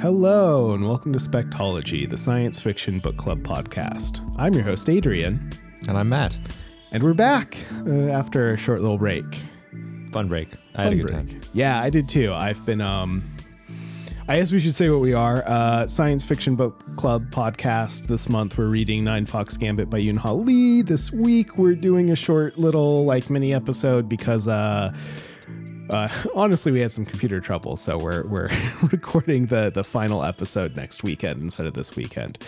Hello, and welcome to Spectology, the science fiction book club podcast. I'm your host, Adrian, And I'm Matt. and we're back uh, after a short little break. Fun break. I had a Fun good break. time. Yeah, I did too. I've been, um, I guess we should say what we are. Uh, science fiction book club podcast. This month we're reading Ninefox Gambit by Yoon Ha Lee. This week we're doing a short little like mini episode because, uh, uh, honestly, we had some computer trouble, so we're we're recording the the final episode next weekend instead of this weekend.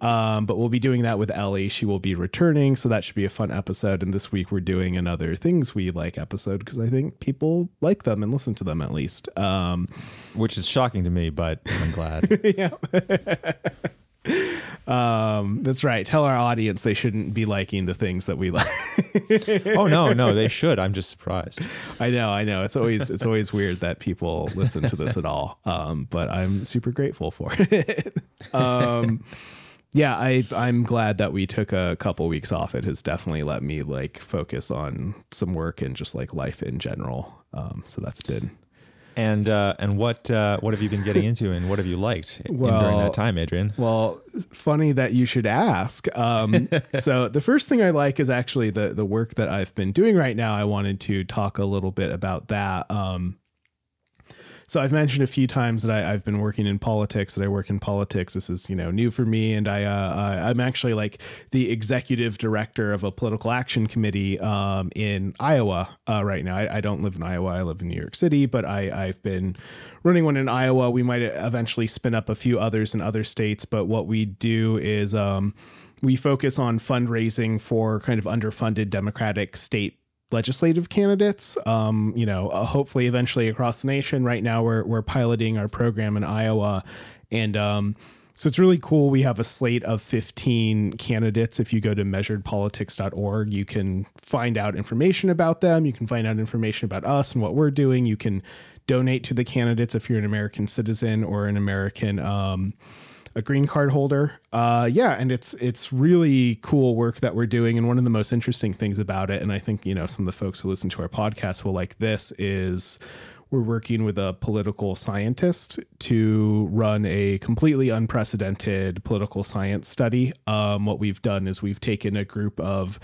Um, but we'll be doing that with Ellie. She will be returning, so that should be a fun episode. And this week we're doing another things we like episode because I think people like them and listen to them at least. Um, Which is shocking to me, but I'm glad. yeah. Um, that's right. Tell our audience they shouldn't be liking the things that we like. oh no, no, they should. I'm just surprised. I know, I know. It's always it's always weird that people listen to this at all. Um, but I'm super grateful for it. um, yeah, I I'm glad that we took a couple weeks off. It has definitely let me like focus on some work and just like life in general. Um, so that's been And uh, and what uh, what have you been getting into, and what have you liked in- during that time, Adrian? Well, funny that you should ask. Um, so the first thing I like is actually the the work that I've been doing right now. I wanted to talk a little bit about that. Um, so I've mentioned a few times that I, I've been working in politics. That I work in politics. This is you know new for me, and I uh, I'm actually like the executive director of a political action committee um, in Iowa uh, right now. I, I don't live in Iowa. I live in New York City, but I I've been running one in Iowa. We might eventually spin up a few others in other states, but what we do is um, we focus on fundraising for kind of underfunded Democratic state legislative candidates. Um, you know, uh, hopefully eventually across the nation. Right now, we're we're piloting our program in Iowa, and um, so it's really cool. We have a slate of 15 candidates. If you go to measuredpolitics.org, you can find out information about them. You can find out information about us and what we're doing. You can donate to the candidates if you're an American citizen or an American um, a green card holder. Uh, yeah, and it's it's really cool work that we're doing. And one of the most interesting things about it, and I think you know some of the folks who listen to our podcast will like this, is we're working with a political scientist to run a completely unprecedented political science study. Um, what we've done is we've taken a group of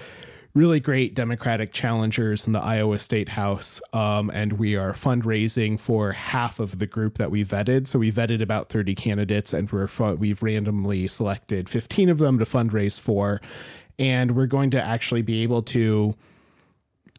really great Democratic challengers in the Iowa State House. Um, and we are fundraising for half of the group that we vetted. So we vetted about 30 candidates and we're we've randomly selected 15 of them to fundraise for. And we're going to actually be able to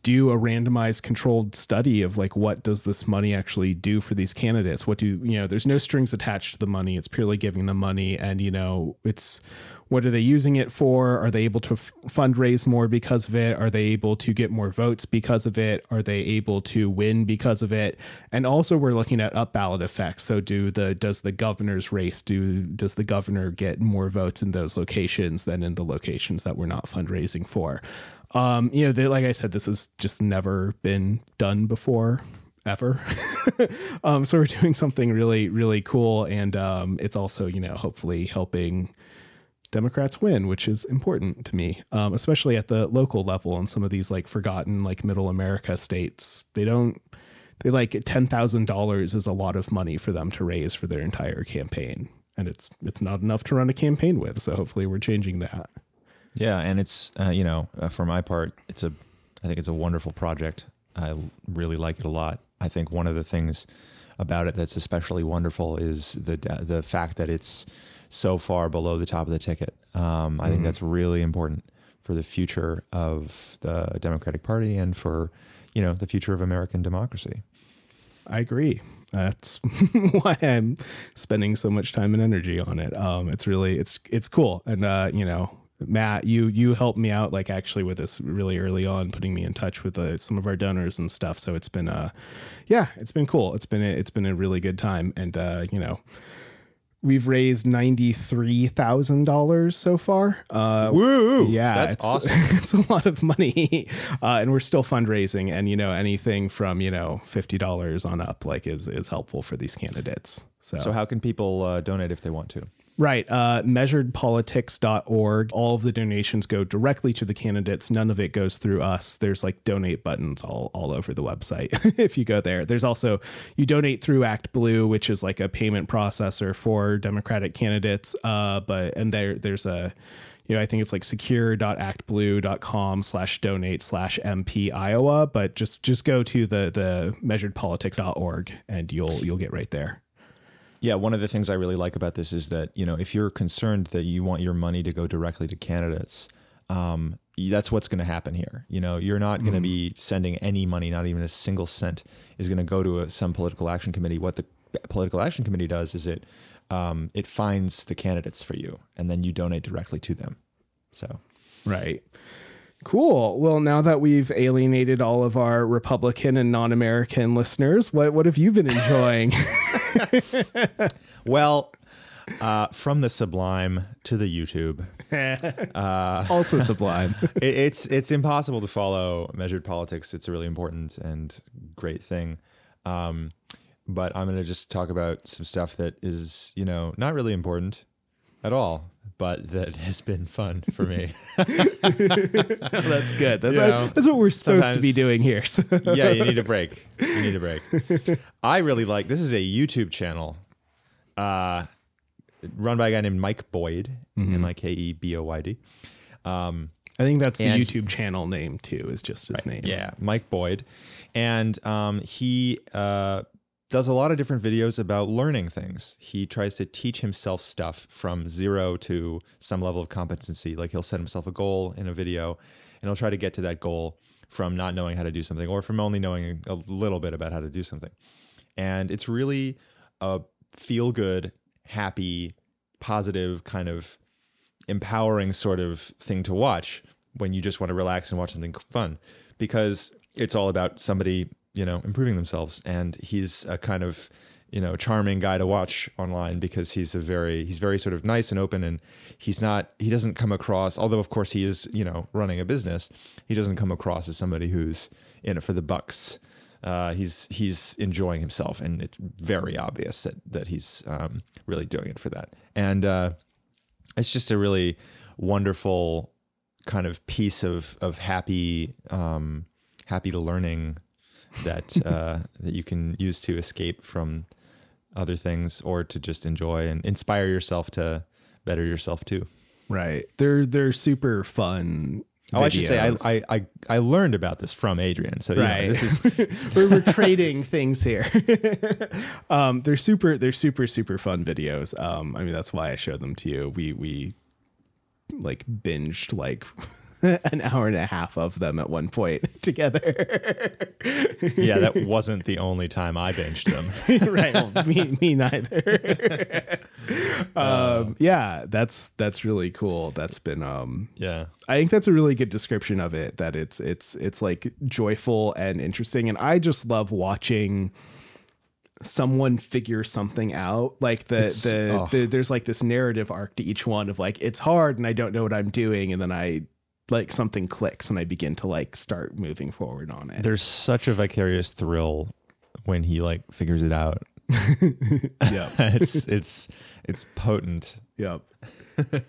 do a randomized controlled study of like what does this money actually do for these candidates? What do you know there's no strings attached to the money. It's purely giving them money. And you know it's what are they using it for? Are they able to f- fundraise more because of it? Are they able to get more votes because of it? Are they able to win because of it? And also we're looking at up ballot effects. So do the does the governor's race do does the governor get more votes in those locations than in the locations that we're not fundraising for um, you know, they, like I said, this has just never been done before, ever. um, so we're doing something really, really cool, and um, it's also, you know, hopefully helping Democrats win, which is important to me, um, especially at the local level in some of these like forgotten, like Middle America states. They don't. They like ten thousand dollars is a lot of money for them to raise for their entire campaign, and it's it's not enough to run a campaign with. So hopefully, we're changing that. Yeah, and it's uh, you know, uh, for my part, it's a, I think it's a wonderful project. I really like it a lot. I think one of the things about it that's especially wonderful is the the fact that it's so far below the top of the ticket. Um, I think that's really important for the future of the Democratic Party and for you know the future of American democracy. I agree. That's why I'm spending so much time and energy on it. Um, it's really it's it's cool, and uh, you know, Matt, you you helped me out like actually with this really early on, putting me in touch with uh, some of our donors and stuff. So it's been uh, yeah, it's been cool. It's been a, it's been a really good time, and uh, you know. We've raised ninety three thousand dollars so far. Uh, Woo! yeah, that's it's, awesome. it's a lot of money, uh, and we're still fundraising. And you know, anything from you know fifty dollars on up, like is is helpful for these candidates. So, So how can people uh, donate if they want to? Right, uh, measuredpolitics.org. All of the donations go directly to the candidates. None of it goes through us. There's like donate buttons all, all over the website if you go there. There's also, you donate through ActBlue, which is like a payment processor for Democratic candidates. Uh, but, and there, there's a, you know, I think it's like secure.actblue.com slash donate slash MP Iowa, but just, just go to the, the measuredpolitics.org and you'll, you'll get right there. Yeah, one of the things I really like about this is that you know if you're concerned that you want your money to go directly to candidates, um, that's what's going to happen here. You know, you're not going to be sending any money, not even a single cent, is going to go to a, some political action committee. What the political action committee does is it um, it finds the candidates for you, and then you donate directly to them. So Right. Cool. Well, now that we've alienated all of our Republican and non-American listeners, what what have you been enjoying? Well, uh, from the sublime to the YouTube, also sublime. it, it's it's impossible to follow measured politics. It's a really important and great thing. Um, but I'm going to just talk about some stuff that is, you know, not really important at all, but that has been fun for me. that's good. That's You know, that's what we're supposed to be doing here. So- yeah, you need a break. You need a break. I really like this is a YouTube channel uh, run by a guy named Mike Boyd, M I K E B O Y D. Um, I think that's the And- YouTube channel name too. Is just his name. Yeah, Mike Boyd, and um, he uh, does a lot of different videos about learning things. He tries to teach himself stuff from zero to some level of competency. Like he'll set himself a goal in a video, and he'll try to get to that goal from not knowing how to do something or from only knowing a little bit about how to do something. And it's really a feel good, happy, positive kind of empowering sort of thing to watch when you just want to relax and watch something fun because it's all about somebody you know improving themselves. And he's a kind of you know charming guy to watch online because he's a very he's very sort of nice and open and he's not he doesn't come across although of course he is you know running a business he doesn't come across as somebody who's in it for the bucks. Uh, he's he's enjoying himself and it's very obvious that that he's um, really doing it for that. And uh, it's just a really wonderful kind of piece of of happy um, happy learning that uh, that you can use to escape from other things or to just enjoy and inspire yourself to better yourself too. Right. They're they're super fun. Oh, I should say I. I I I learned about this from Adrian. So you know, Right. this is we're, we're trading things here. um, they're super, they're super, super fun videos. Um, I mean, that's why I showed them to you. We, we like binged like an hour and a half of them at one point together. yeah. That wasn't the only time I binged them. right. Well, me, me neither. um, yeah, that's, that's really cool. That's been, um, Yeah. I think that's a really good description of it. That it's it's it's like joyful and interesting, and I just love watching someone figure something out. Like the the, oh. the there's like this narrative arc to each one of like it's hard and I don't know what I'm doing, and then I like something clicks and I begin to like start moving forward on it. There's such a vicarious thrill when he like figures it out. yeah, it's it's it's potent. yep.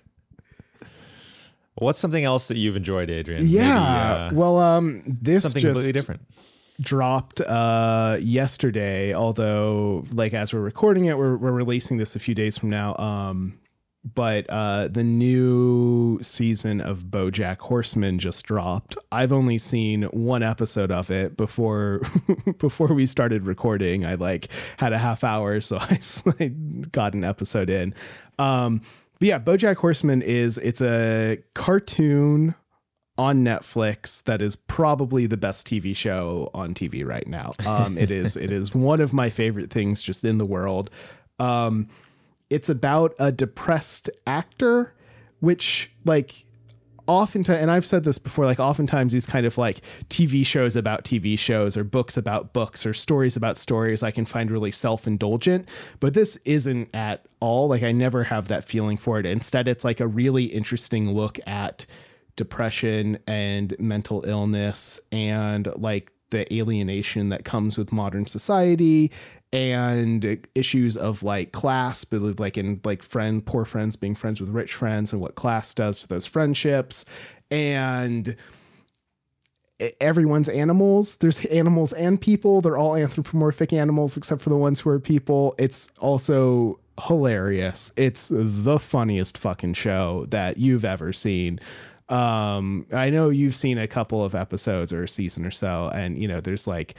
What's something else that you've enjoyed, Adrian? Yeah. Maybe, uh, well, um, this something just completely different. dropped uh yesterday although like as we're recording it we're, we're releasing this a few days from now um but uh the new season of bojack horseman just dropped i've only seen one episode of it before before we started recording i like had a half hour so I got an episode in um but yeah bojack horseman is it's a cartoon on Netflix that is probably the best TV show on TV right now. Um, it is it is one of my favorite things just in the world. Um, it's about a depressed actor, which like oftentimes, and I've said this before, like oftentimes these kind of like TV shows about TV shows or books about books or stories about stories I can find really self indulgent, but this isn't at all. Like I never have that feeling for it. Instead, it's like a really interesting look at depression and mental illness and like the alienation that comes with modern society and issues of like class, but like in like friend, poor friends being friends with rich friends and what class does to those friendships. And everyone's animals. There's animals and people. They're all anthropomorphic animals except for the ones who are people. It's also hilarious. It's the funniest fucking show that you've ever seen. Um, I know you've seen a couple of episodes or a season or so, and you know, there's like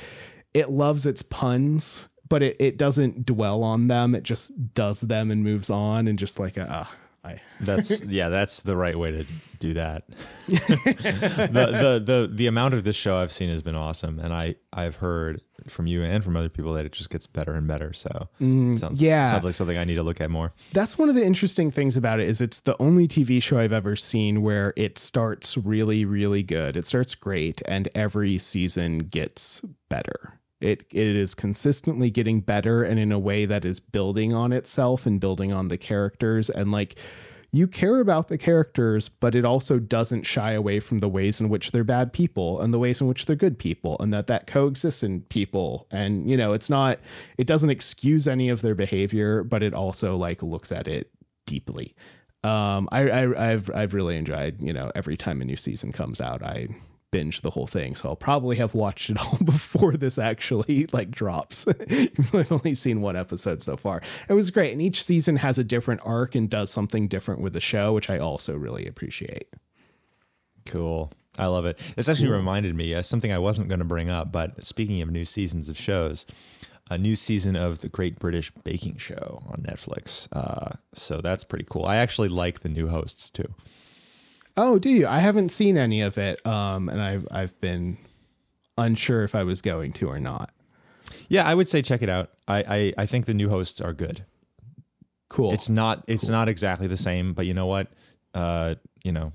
it loves its puns, but it, it doesn't dwell on them. It just does them and moves on and just like a uh, I that's yeah, that's the right way to do that. the, the the the amount of this show I've seen has been awesome, and I I've heard from you and from other people that it just gets better and better. So mm, sounds yeah, sounds like something I need to look at more. That's one of the interesting things about it is it's the only TV show I've ever seen where it starts really really good. It starts great, and every season gets better. It it is consistently getting better and in a way that is building on itself and building on the characters and like you care about the characters, but it also doesn't shy away from the ways in which they're bad people and the ways in which they're good people and that that coexists in people. And, you know, it's not, it doesn't excuse any of their behavior, but it also like looks at it deeply. Um, I, I, I've, I've really enjoyed, you know, every time a new season comes out, I binge the whole thing. So I'll probably have watched it all before this actually like drops. I've only seen one episode so far. It was great. And each season has a different arc and does something different with the show, which I also really appreciate. Cool. I love it. This actually cool. reminded me of something I wasn't going to bring up, but speaking of new seasons of shows, a new season of the Great British Baking Show on Netflix. Uh, so that's pretty cool. I actually like the new hosts too. Oh, do you? I haven't seen any of it, um, and I've I've been unsure if I was going to or not. Yeah, I would say check it out. I I, I think the new hosts are good. Cool. It's not it's cool. not exactly the same, but you know what? Uh, you know,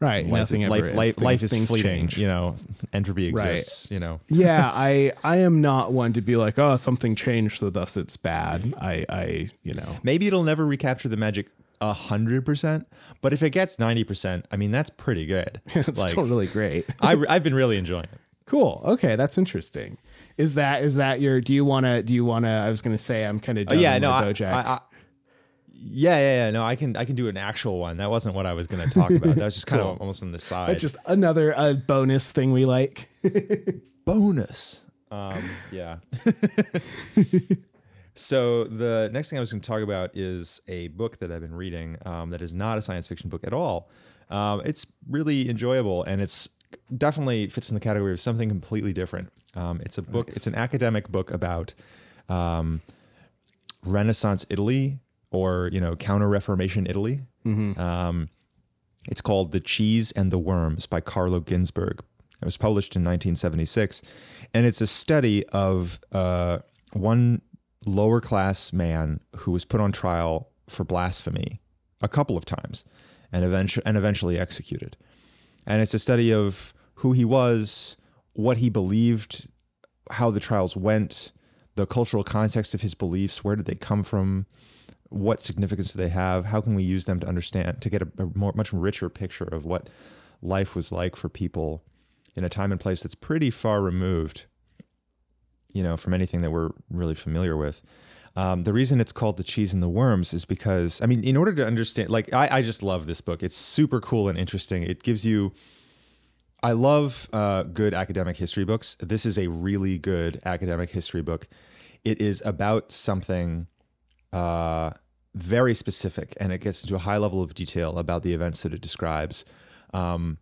right life nothing is, life, life, life, things, life is fleeting change. you know entropy exists right. you know yeah i i am not one to be like oh something changed so thus it's bad i i you know maybe it'll never recapture the magic hundred percent. But if it gets ninety percent, I mean that's pretty good. it's like, still really great. I, I've been really enjoying it. Cool. Okay, that's interesting. Is that is that your? Do you want to? Do you want to? I was going to say I'm kind of oh, yeah. No, I, I, yeah, yeah, yeah. No, I can I can do an actual one. That wasn't what I was going to talk about. That was just kind cool. of almost on the side. That's just another uh, bonus thing we like. bonus. Um, yeah. So the next thing I was going to talk about is a book that I've been reading um, that is not a science fiction book at all. Um, it's really enjoyable and it's definitely fits in the category of something completely different. Um, it's a book. Nice. It's an academic book about um, Renaissance Italy or you know Counter Reformation Italy. Mm-hmm. Um, it's called "The Cheese and the Worms" by Carlo Ginzburg. It was published in 1976, and it's a study of uh, one lower class man who was put on trial for blasphemy a couple of times and eventually and eventually executed. And it's a study of who he was, what he believed, how the trials went, the cultural context of his beliefs, where did they come from, what significance do they have, how can we use them to understand to get a, a more much richer picture of what life was like for people in a time and place that's pretty far removed you know, from anything that we're really familiar with. Um, the reason it's called The Cheese and the Worms is because, I mean, in order to understand, like, I, I just love this book. It's super cool and interesting. It gives you, I love uh, good academic history books. This is a really good academic history book. It is about something uh, very specific and it gets into a high level of detail about the events that it describes. Um,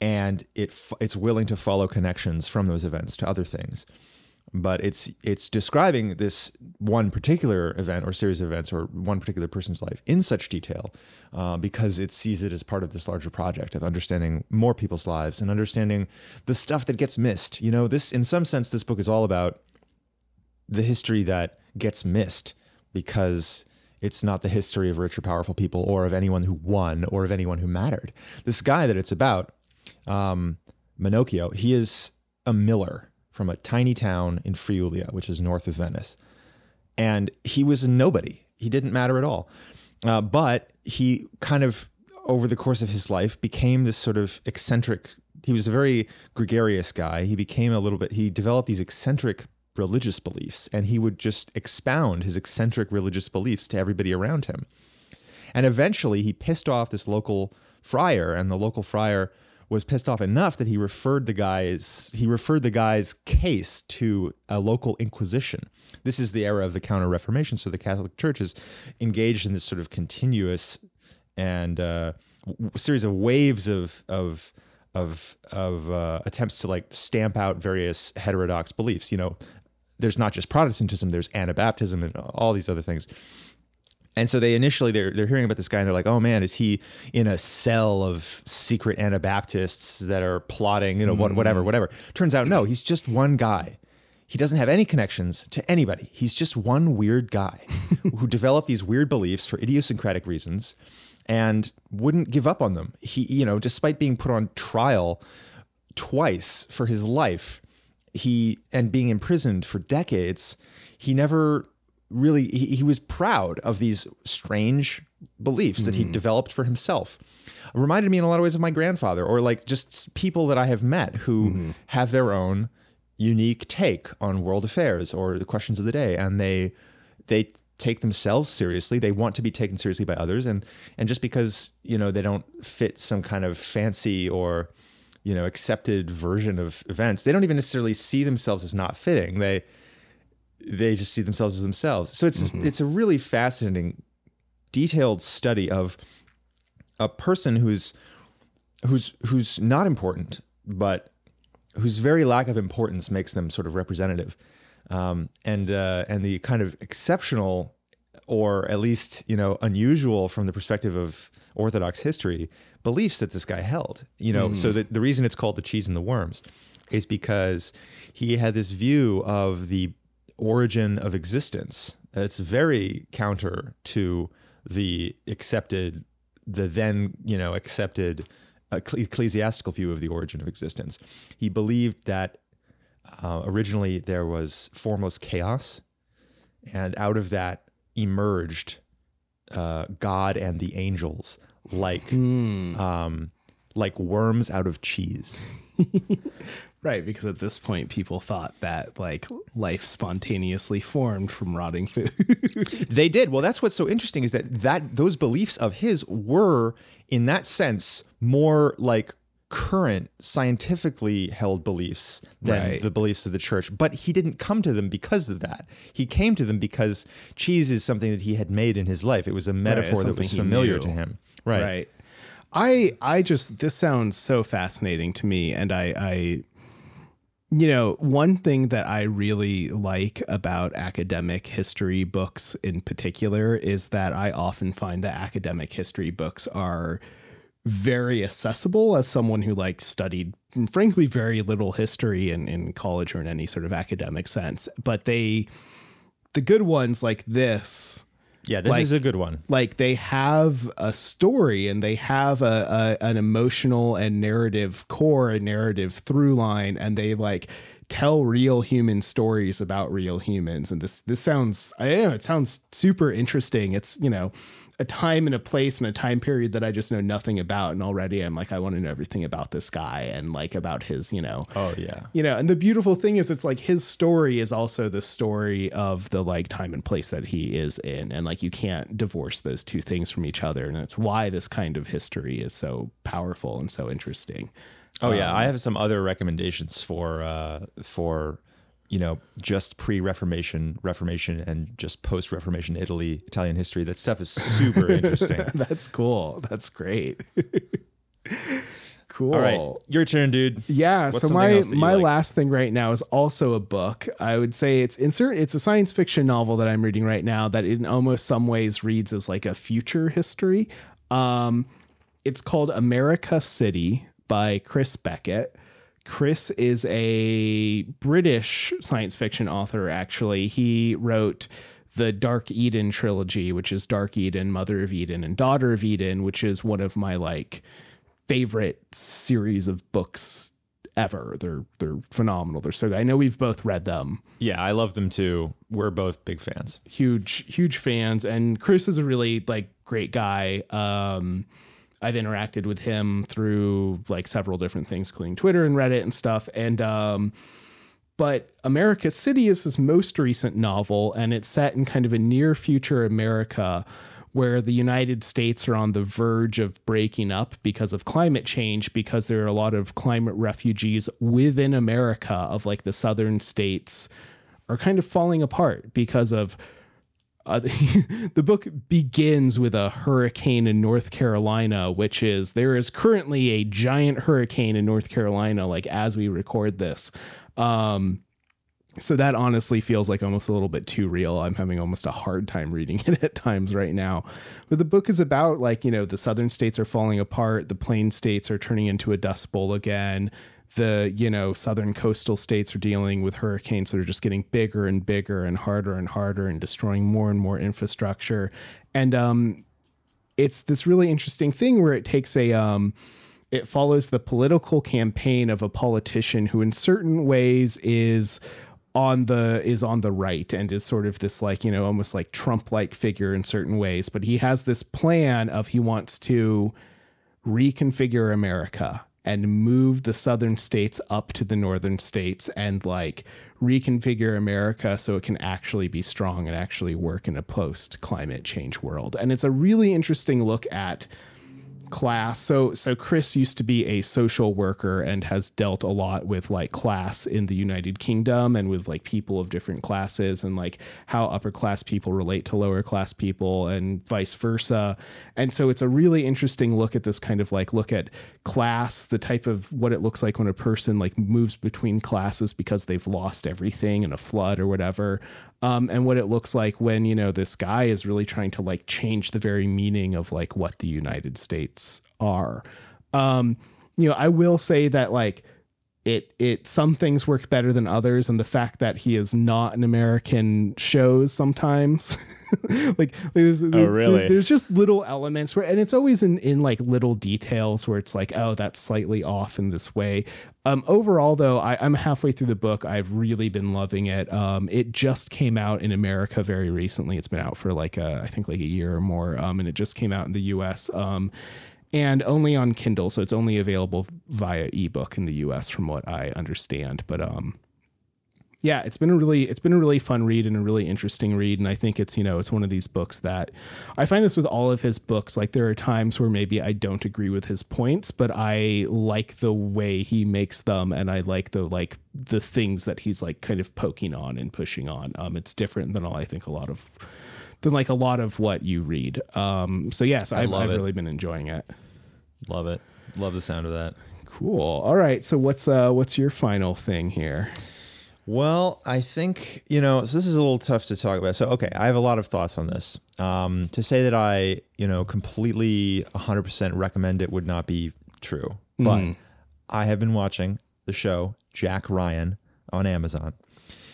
and it it's willing to follow connections from those events to other things but it's it's describing this one particular event or series of events or one particular person's life in such detail uh, because it sees it as part of this larger project of understanding more people's lives and understanding the stuff that gets missed. You know this in some sense this book is all about the history that gets missed because it's not the history of rich or powerful people or of anyone who won or of anyone who mattered. This guy that it's about um, Menocchio, he is a miller from a tiny town in Friulia, which is north of Venice. And he was a nobody. He didn't matter at all. Uh, but he kind of, over the course of his life, became this sort of eccentric he was a very gregarious guy. He became a little bit. He developed these eccentric religious beliefs, and he would just expound his eccentric religious beliefs to everybody around him. And eventually, he pissed off this local friar, and the local friar was pissed off enough that he referred the guy's he referred the guy's case to a local inquisition. This is the era of the Counter Reformation, so the Catholic Church is engaged in this sort of continuous and uh, w- series of waves of of of of uh, attempts to like stamp out various heterodox beliefs. You know, there's not just Protestantism, there's Anabaptism and all these other things. And so they initially they're they're hearing about this guy and they're like, oh man, is he in a cell of secret Anabaptists that are plotting, you know, what, whatever, mm. whatever. Turns out no, he's just one guy. He doesn't have any connections to anybody. He's just one weird guy who developed these weird beliefs for idiosyncratic reasons and wouldn't give up on them. He, you know, despite being put on trial twice for his life, he and being imprisoned for decades, he never really he, he was proud of these strange beliefs that he hmm. developed for himself. It reminded me in a lot of ways of my grandfather or like just people that I have met who mm-hmm. have their own unique take on world affairs or the questions of the day and they they take themselves seriously. They want to be taken seriously by others and and just because you know they don't fit some kind of fancy or you know accepted version of events they don't even necessarily see themselves as not fitting. They they just see themselves as themselves. So it's it's a really fascinating detailed study of a person who's who's who's not important but whose very lack of importance makes them sort of representative. Um, and uh, and the kind of exceptional or at least you know unusual from the perspective of orthodox history beliefs that this guy held you know. So that the reason it's called the cheese and the worms is because he had this view of the origin of existence. It's very counter to the accepted the then you know accepted ecclesiastical view of the origin of existence. He believed that uh, originally there was formless chaos and out of that emerged uh, god and the angels like um, like worms out of cheese Right, because at this point, people thought that like life spontaneously formed from rotting food. They did. Well, that's what's so interesting is that that those beliefs of his were, in that sense, more like current scientifically held beliefs than Right. the beliefs of the church. But he didn't come to them because of that. He came to them because cheese is something that he had made in his life. It was a metaphor that was familiar knew. to him. Right. right. I I just this sounds so fascinating to me, and I I you know one thing that I really like about academic history books in particular is that I often find that academic history books are very accessible as someone who like studied frankly very little history in, in college or in any sort of academic sense. But they the good ones like this Yeah, this Like- is a good one. like they have a story and they have a, a an emotional and narrative core and narrative through line and they like tell real human stories about real humans and this this sounds i don't know it sounds super interesting it's you know a time and a place and a time period that i just know nothing about and already i'm like i want to know everything about this guy and like about his you know Oh yeah. you know and the beautiful thing is it's like his story is also the story of the like time and place that he is in and like you can't divorce those two things from each other and it's why this kind of history is so powerful and so interesting Oh yeah, I have some other recommendations for uh, for you know just pre-Reformation, Reformation, and just post-Reformation Italy, Italian history. That stuff is super interesting. that's cool that's great cool All right, your turn, dude. Yeah, What's so my else that you my like? last thing right now is also a book. I would say it's insert it's a science fiction novel that I'm reading right now that in almost some ways reads as like a future history. Um it's called America City by Chris Beckett. Chris is a British science fiction author actually. He wrote the Dark Eden trilogy, which is Dark Eden, Mother of Eden, and Daughter of Eden, which is one of my like favorite series of books ever. They're they're phenomenal. They're so good. I know we've both read them. Yeah, I love them too. We're both big fans. Huge huge fans and Chris is a really like great guy. Um I've interacted with him through like several different things, including Twitter and Reddit and stuff. And um, but America City is his most recent novel, and it's set in kind of a near future America where the United States are on the verge of breaking up because of climate change, because there are a lot of climate refugees within America of like the southern states are kind of falling apart because of uh, the, the book begins with a hurricane in North Carolina, which is there is currently a giant hurricane in North Carolina, like as we record this. Um, so that honestly feels like almost a little bit too real. I'm having almost a hard time reading it at times right now. But the book is about like, you know, the southern states are falling apart, the plain states are turning into a dust bowl again. The, you know, southern coastal states are dealing with hurricanes that are just getting bigger and bigger and harder and harder and destroying more and more infrastructure. And um it's this really interesting thing where it takes a um it follows the political campaign of a politician who in certain ways is on the is on the right and is sort of this like you know almost like Trump like figure in certain ways but he has this plan of he wants to reconfigure America and move the southern states up to the northern states and like reconfigure America so it can actually be strong and actually work in a post climate change world. And it's a really interesting look at class. So so Chris used to be a social worker and has dealt a lot with like class in the United Kingdom and with like people of different classes and like how upper class people relate to lower class people and vice versa. And so it's a really interesting look at this kind of like look at class, the type of what it looks like when a person like moves between classes because they've lost everything in a flood or whatever. Um, and what it looks like when, you know, this guy is really trying to like change the very meaning of like what the United States are. Um, you know, I will say that like it it some things work better than others, and the fact that he is not an American shows sometimes. like there's, oh, really? there's just little elements where and it's always in in like little details where it's like oh that's slightly off in this way um overall though I, i'm halfway through the book i've really been loving it um it just came out in america very recently it's been out for like a, i think like a year or more um and it just came out in the us um and only on Kindle, so it's only available via ebook in the US from what I understand. But um yeah, it's been a really it's been a really fun read and a really interesting read and I think it's, you know, it's one of these books that I find this with all of his books like there are times where maybe I don't agree with his points, but I like the way he makes them and I like the like the things that he's like kind of poking on and pushing on. Um it's different than all I think a lot of than like a lot of what you read. Um, so yes, I've, I've really been enjoying it. Love it. Love the sound of that. Cool. All right. So what's uh what's your final thing here? Well, I think you know so this is a little tough to talk about. So okay, I have a lot of thoughts on this. Um, to say that I you know completely 100% recommend it would not be true, but mm. I have been watching the show Jack Ryan on Amazon,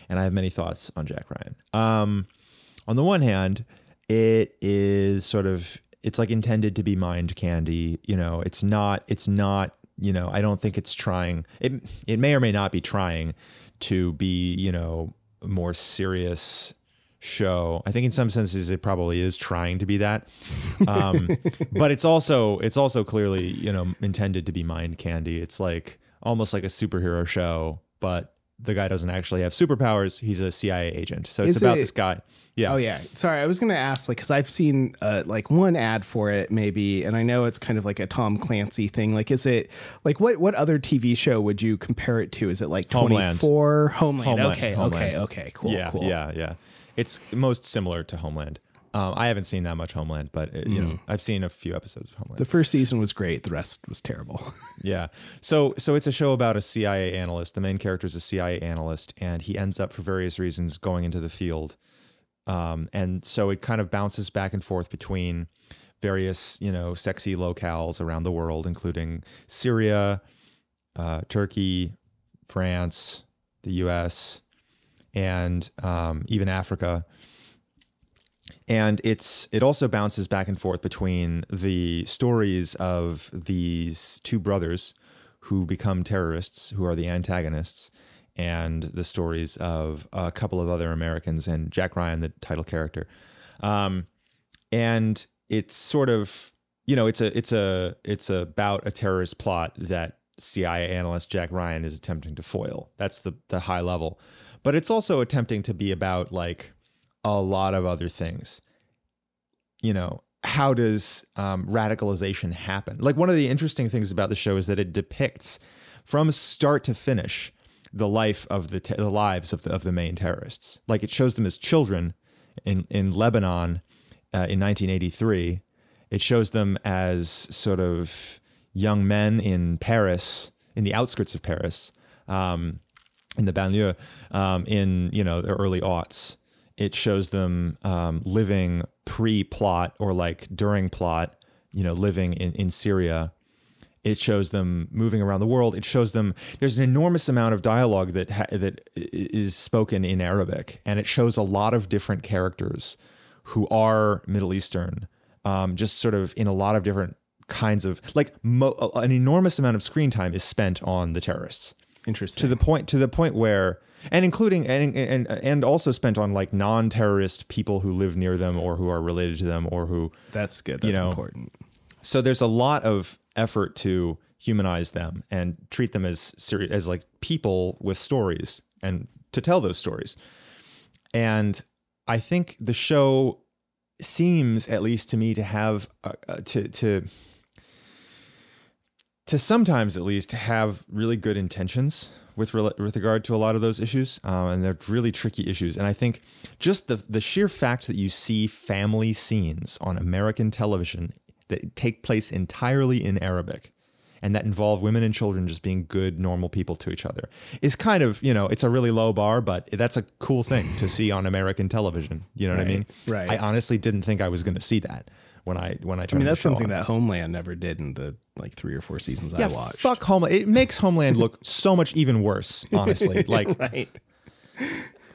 and I have many thoughts on Jack Ryan. Um, on the one hand, it is sort of it's like intended to be mind candy. You know, it's not it's not, you know, I don't think it's trying it it may or may not be trying to be, you know, more serious show. I think in some senses it probably is trying to be that, um, but it's also it's also clearly you know intended to be mind candy. It's like almost like a superhero show, but the guy doesn't actually have superpowers. He's a CIA agent. So it's Is about it, this guy. Yeah. Oh yeah. Sorry, I was gonna ask like because I've seen uh, like one ad for it maybe, and I know it's kind of like a Tom Clancy thing. Like, is it like what what other TV show would you compare it to? Is it like Twenty Four Homeland? Homeland? Okay. Homeland. Okay. Okay. Cool. Yeah. Cool. Yeah. Yeah. It's most similar to Homeland. Um, I haven't seen that much Homeland, but it, you mm. know, I've seen a few episodes of Homeland. The first season was great. The rest was terrible. yeah. So, so it's a show about a CIA analyst. The main character is a CIA analyst, and he ends up, for various reasons, going into the field. Um, and so it kind of bounces back and forth between various, you know, sexy locales around the world, including Syria, uh, Turkey, France, the U.S., and um, even Africa and it's it also bounces back and forth between the stories of these two brothers who become terrorists who are the antagonists and the stories of a couple of other Americans and Jack Ryan the title character um, and it's sort of you know, it's a it's a it's about a terrorist plot that CIA analyst Jack Ryan is attempting to foil. That's the the high level. But it's also attempting to be about like a lot of other things. You know, how does um, radicalization happen? Like one of the interesting things about the show is that it depicts from start to finish the life of the, te- the lives of the, of the main terrorists. Like it shows them as children in in Lebanon uh, in 1983. It shows them as sort of young men in Paris, in the outskirts of Paris, um, in the banlieue, um, in you know the early aughts. It shows them um, living pre-plot or like during plot, you know, living in, in Syria. It shows them moving around the world. It shows them there's an enormous amount of dialogue that ha- that is spoken in Arabic, and it shows a lot of different characters who are Middle Eastern, um, just sort of in a lot of different kinds of like mo- an enormous amount of screen time is spent on the terrorists Interesting. to the point to the point where and including and and and also spent on like non-terrorist people who live near them or who are related to them or who That's good. That's know, important. so there's a lot of effort to humanize them and treat them as seri- as like people with stories and to tell those stories. And I think the show seems, at least to me, to have uh, uh, to to to sometimes at least have really good intentions with rela- with regard to a lot of those issues, um, and they're really tricky issues. And I think just the the sheer fact that you see family scenes on American television that take place entirely in Arabic and that involve women and children just being good normal people to each other is kind of you know it's a really low bar but that's a cool thing to see on american television you know what i mean right. i honestly didn't think i was going to see that when i when i turn. I mean, that's something on. that Homeland never did in the like three or four seasons yeah I watched. fuck homeland it makes homeland look so much even worse honestly like right.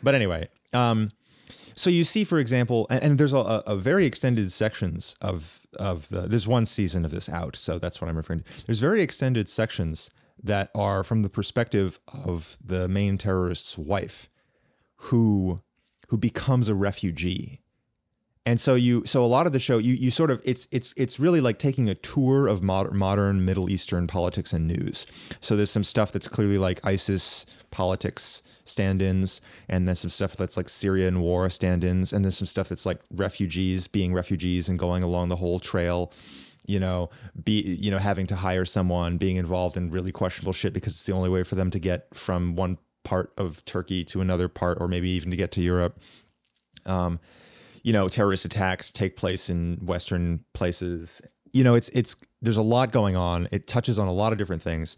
But anyway, um, so you see, for example, and, and there's a, a very extended sections of of the. There's one season of this out, so that's what I'm referring to. There's very extended sections that are from the perspective of the main terrorist's wife, who who becomes a refugee. And so you, so a lot of the show, you, you sort of, it's, it's, it's really like taking a tour of modern, modern Middle Eastern politics and news. So there's some stuff that's clearly like ISIS politics stand-ins, and then some stuff that's like Syrian war stand-ins, and there's some stuff that's like refugees being refugees and going along the whole trail. You know, be you know having to hire someone, being involved in really questionable shit because it's the only way for them to get from one part of Turkey to another part, or maybe even to get to Europe Um, you know terrorist attacks take place in western places. You know it's it's there's a lot going on. It touches on a lot of different things.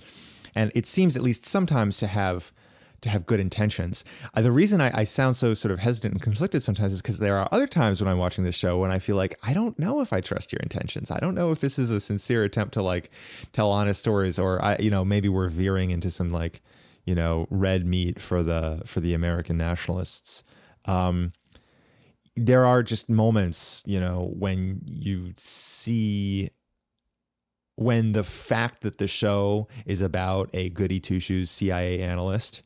And it seems at least sometimes to have to have good intentions. Uh, the reason I, I sound so sort of hesitant and conflicted sometimes is because there are other times when i'm watching this show when i feel like i don't know if i trust your intentions. I don't know if this is a sincere attempt to like tell honest stories or i you know maybe we're veering into some like you know red meat for the for the american nationalists. Um there are just moments, you know, when you see when the fact that the show is about a goody two shoes CIA analyst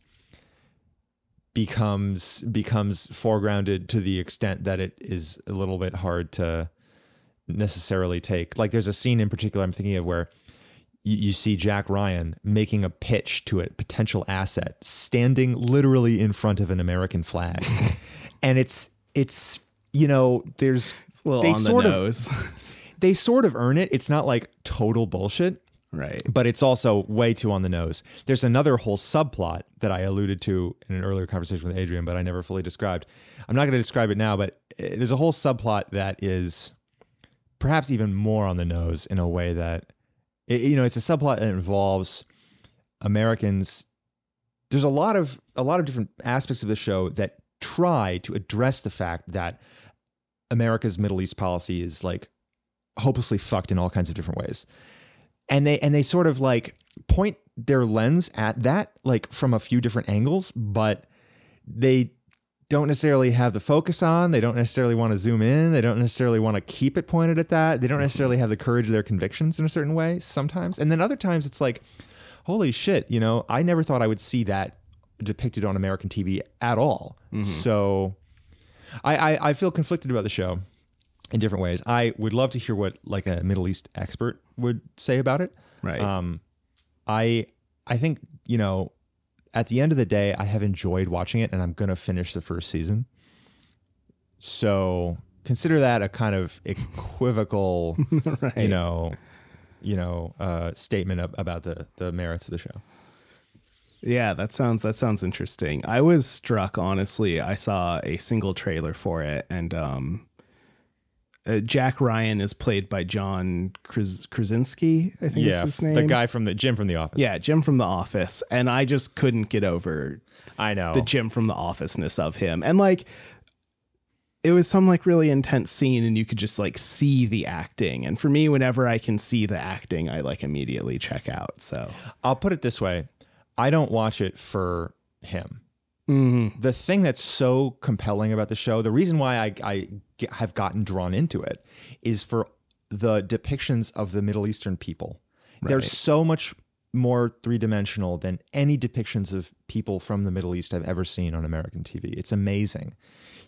becomes becomes foregrounded to the extent that it is a little bit hard to necessarily take. Like there's a scene in particular I'm thinking of where you, you see Jack Ryan making a pitch to a potential asset, standing literally in front of an American flag, and it's it's you know there's It's a little they on the sort of they sort of earn it. It's not like total bullshit, right. but it's also way too on the nose. There's another whole subplot that I alluded to in an earlier conversation with Adrian, but I never fully described. I'm not going to describe it now, but uh, there's a whole subplot that is perhaps even more on the nose in a way that it, you know it's a subplot that involves Americans. There's a lot of a lot of different aspects of the show that try to address the fact that America's Middle East policy is like hopelessly fucked in all kinds of different ways. And they and they sort of like point their lens at that like from a few different angles, but they don't necessarily have the focus on, they don't necessarily want to zoom in, they don't necessarily want to keep it pointed at that. They don't mm-hmm. necessarily have the courage of their convictions in a certain way sometimes. And then other times it's like holy shit, you know, I never thought I would see that depicted on American TV at all. So I, I I feel conflicted about the show in different ways. I would love to hear what like a Middle East expert would say about it. Right. Um, I I think you know, at the end of the day, I have enjoyed watching it, and I'm gonna finish the first season. So consider that a kind of equivocal, right. you know, you know, uh, statement ab- about the the merits of the show. Yeah, that sounds that sounds interesting. I was struck honestly. I saw a single trailer for it and um uh, Jack Ryan is played by John Kras- Krasinski, I think is Yeah, his name. the guy from the Jim from the Office. Yeah, Jim from The Office, and I just couldn't get over I know. the Jim from The Officeness of him. And like it was some like really intense scene and you could just like see the acting. And for me whenever I can see the acting, I like immediately check out. So, I'll put it this way: I don't watch it for him. mhm. the thing that's so compelling about the show, the reason why I, I get, have gotten drawn into it, is for the depictions of the Middle Eastern people. They're so much more three dimensional than any depictions of people from the Middle East I've ever seen on American TV. It's amazing.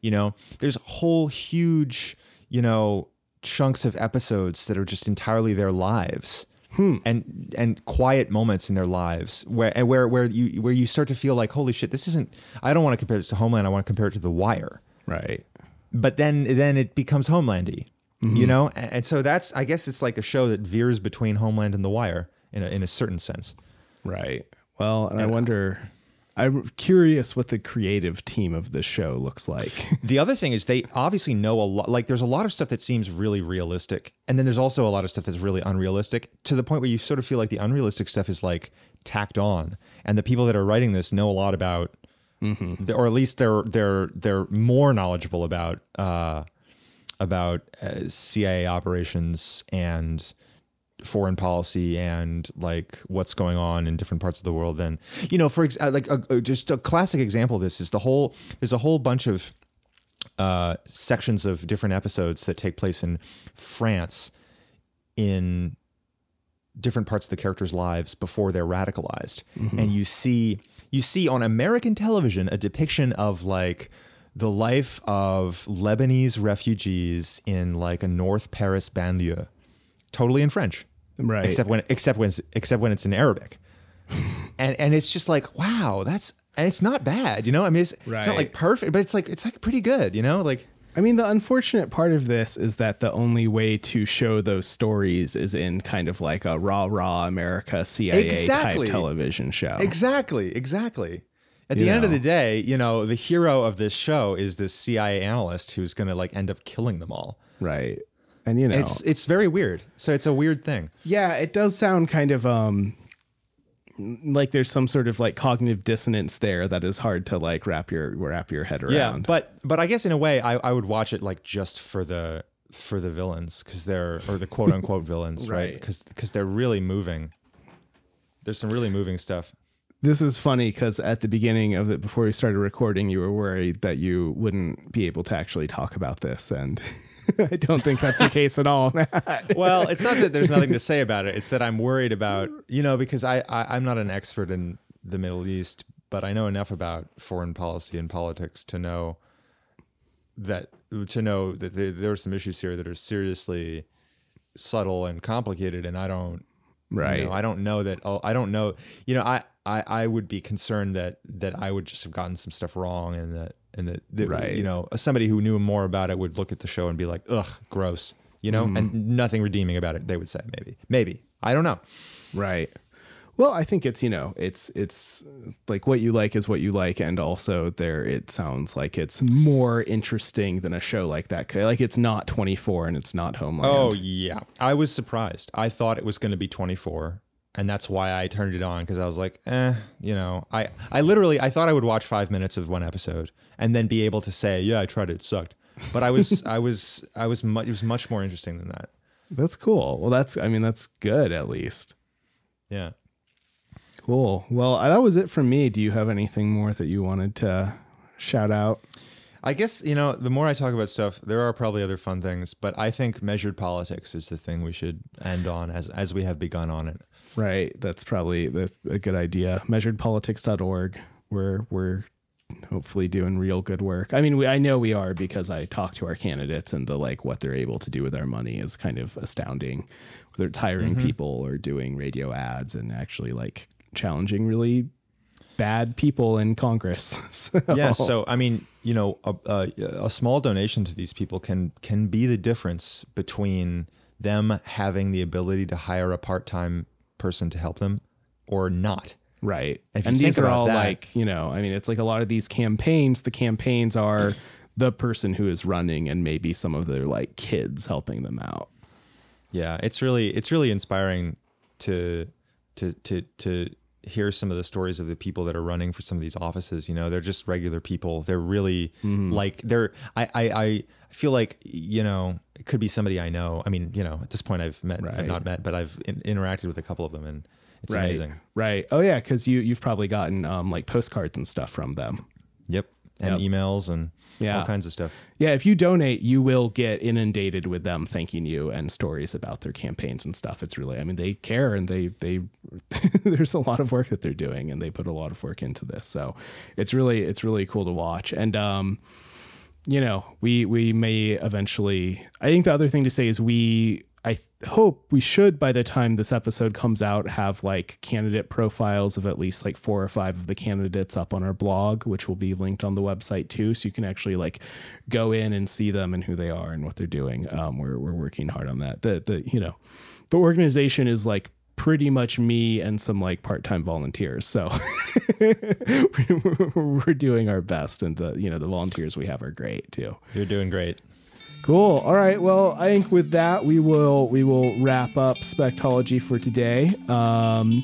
You know, there's whole huge, you know, chunks of episodes that are just entirely their lives. And and quiet moments in their lives where and where where you where you start to feel like holy shit this isn't I don't want to compare this to Homeland I want to compare it to The Wire right. but then then it becomes Homelandy, you mm-hmm. know, and, and so that's I guess it's like a show that veers between Homeland and The Wire in a, in a certain sense. Right. Well, and I uh, wonder I'm curious what the creative team of this show looks like. The other thing is they obviously know a lot. Like there's a lot of stuff that seems really realistic, and then there's also a lot of stuff that's really unrealistic to the point where you sort of feel like the unrealistic stuff is like tacked on, and the people that are writing this know a lot about, the- or at least they're they're they're more knowledgeable about uh, about uh, CIA operations and foreign policy and like what's going on in different parts of the world then you know for ex- uh, like a, a- just a classic example of this is the whole there's a whole bunch of uh, sections of different episodes that take place in France in different parts of the characters' lives before they're radicalized, and you see you see on American television a depiction of like the life of Lebanese refugees in like a North Paris banlieue, totally in French, right. except when except when it's, except when it's in Arabic, and and it's just like wow, that's and it's not bad, you know. I mean, it's, it's not like perfect, but it's like it's like pretty good, you know, like. I mean, the unfortunate part of this is that the only way to show those stories is in kind of like a raw, raw America CIA Exactly. type television show. Exactly, exactly. At You the end of the day, you know, the hero of this show is this CIA analyst who's going to like end up killing them all. right. And you know, It's it's very weird. So it's a weird thing. yeah, it does sound kind of um like there's some sort of like cognitive dissonance there that is hard to like wrap your wrap your head around. Yeah, but but I guess in a way I, I would watch it like just for the for the villains because they're or the quote unquote villains, right? Right. Because because they're really moving. There's some really moving stuff. this is funny because at the beginning of it, before we started recording, you were worried that you wouldn't be able to actually talk about this, and I don't think that's the case at all, well, it's not that there's nothing to say about it. It's that I'm worried about, you know, because I, I I'm not an expert in the Middle East, but I know enough about foreign policy and politics to know that to know that there, there are some issues here that are seriously subtle and complicated, and I don't you Right. know, I don't know that. Oh, I don't know. You know, I, I, I would be concerned that that I would just have gotten some stuff wrong, and that and that, that Right. you know somebody who knew more about it would look at the show and be like, ugh, gross. You know, Mm-hmm. and nothing redeeming about it. They would say maybe, maybe. I don't know. Right. Well, I think it's you know it's it's like what you like is what you like, and also there it sounds like it's more interesting than a show like that. Like it's not 24 and it's not Homeland. Oh yeah, I was surprised. I thought it was going to be 24, and that's why I turned it on because I was like, eh, you know, I I literally I thought I would watch five minutes of one episode and then be able to say, yeah, I tried it, it sucked. But I was I was I was mu- it was much more interesting than that. that's cool. Well, that's I mean that's good at least. Yeah. Cool. Well, that was it from me. Do you have anything more that you wanted to shout out? I guess you know the more I talk about stuff, there are probably other fun things, but I think measured politics is the thing we should end on as as we have begun on it. Right. That's probably the, a good idea. Measuredpolitics.org. We're we're hopefully doing real good work. I mean, we, I know we are because I talk to our candidates and the like what they're able to do with our money is kind of astounding. Whether it's hiring Mm-hmm. people or doing radio ads and actually like challenging really bad people in Congress. So, yeah so i mean you know a, a, a small donation to these people can can be the difference between them having the ability to hire a part-time person to help them or not Right. You and these are all that- like, you know, I mean, it's like a lot of these campaigns, the campaigns are the person who is running and maybe some of their like kids helping them out. yeah it's really it's really inspiring to to to to hear some of the stories of the people that are running for some of these offices you know they're just regular people they're really mm-hmm. like they're I, I i feel like you know it could be somebody i know i mean you know at this point i've met Right. I've not met but i've in, interacted with a couple of them and it's right. amazing Right. Oh yeah, because you you've probably gotten um like postcards and stuff from them. yep and Yep. emails and Yeah. all kinds of stuff Yeah, if you donate, you will get inundated with them thanking you and stories about their campaigns and stuff. It's really, I mean, they care and they they there's a lot of work that they're doing and they put a lot of work into this. So it's really it's really cool to watch. And um, you know, we we may eventually. I think the other thing to say is we. I th- hope we should by the time this episode comes out have like candidate profiles of at least like four or five of the candidates up on our blog, which will be linked on the website too, so you can actually like go in and see them and who they are and what they're doing. Um, we're we're working hard on that. The the you know, the organization is like pretty much me and some like part-time volunteers. So we're doing our best, and the you know the volunteers we have are great too. you're doing great Cool. All right. Well, I think with that we will we will wrap up Spectology for today. Um,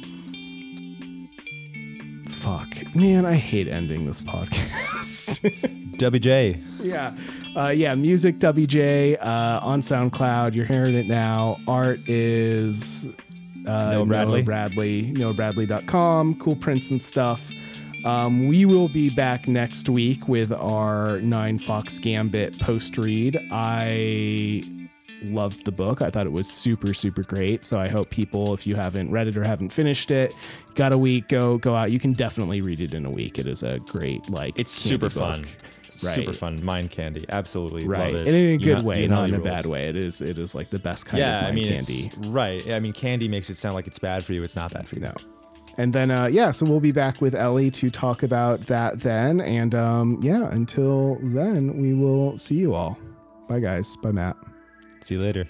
fuck, man, I hate ending this podcast. Dubby J yeah, uh, yeah. Music Dubby J uh, on SoundCloud. You're hearing it now. Art is uh, Noah Bradley. Noah Bradley. NoahBradley.com. Cool prints and stuff. Um, we will be back next week with our Ninefox Gambit post read. I loved the book. I thought it was super, super great. So I hope people, if you haven't read it or haven't finished it, got a week, go go out. You can definitely read it in a week. It is a great like. it's super book. fun Right. super fun mind candy absolutely Right, and in a good way, not in a rules. bad way. It is, it is like the best kind yeah of i mean candy. right i mean candy makes it sound like it's bad for you it's not bad for you No. And then, uh, yeah, so we'll be back with Ellie to talk about that then. And um, yeah, until then, we will see you all. Bye, guys. Bye, Matt. see you later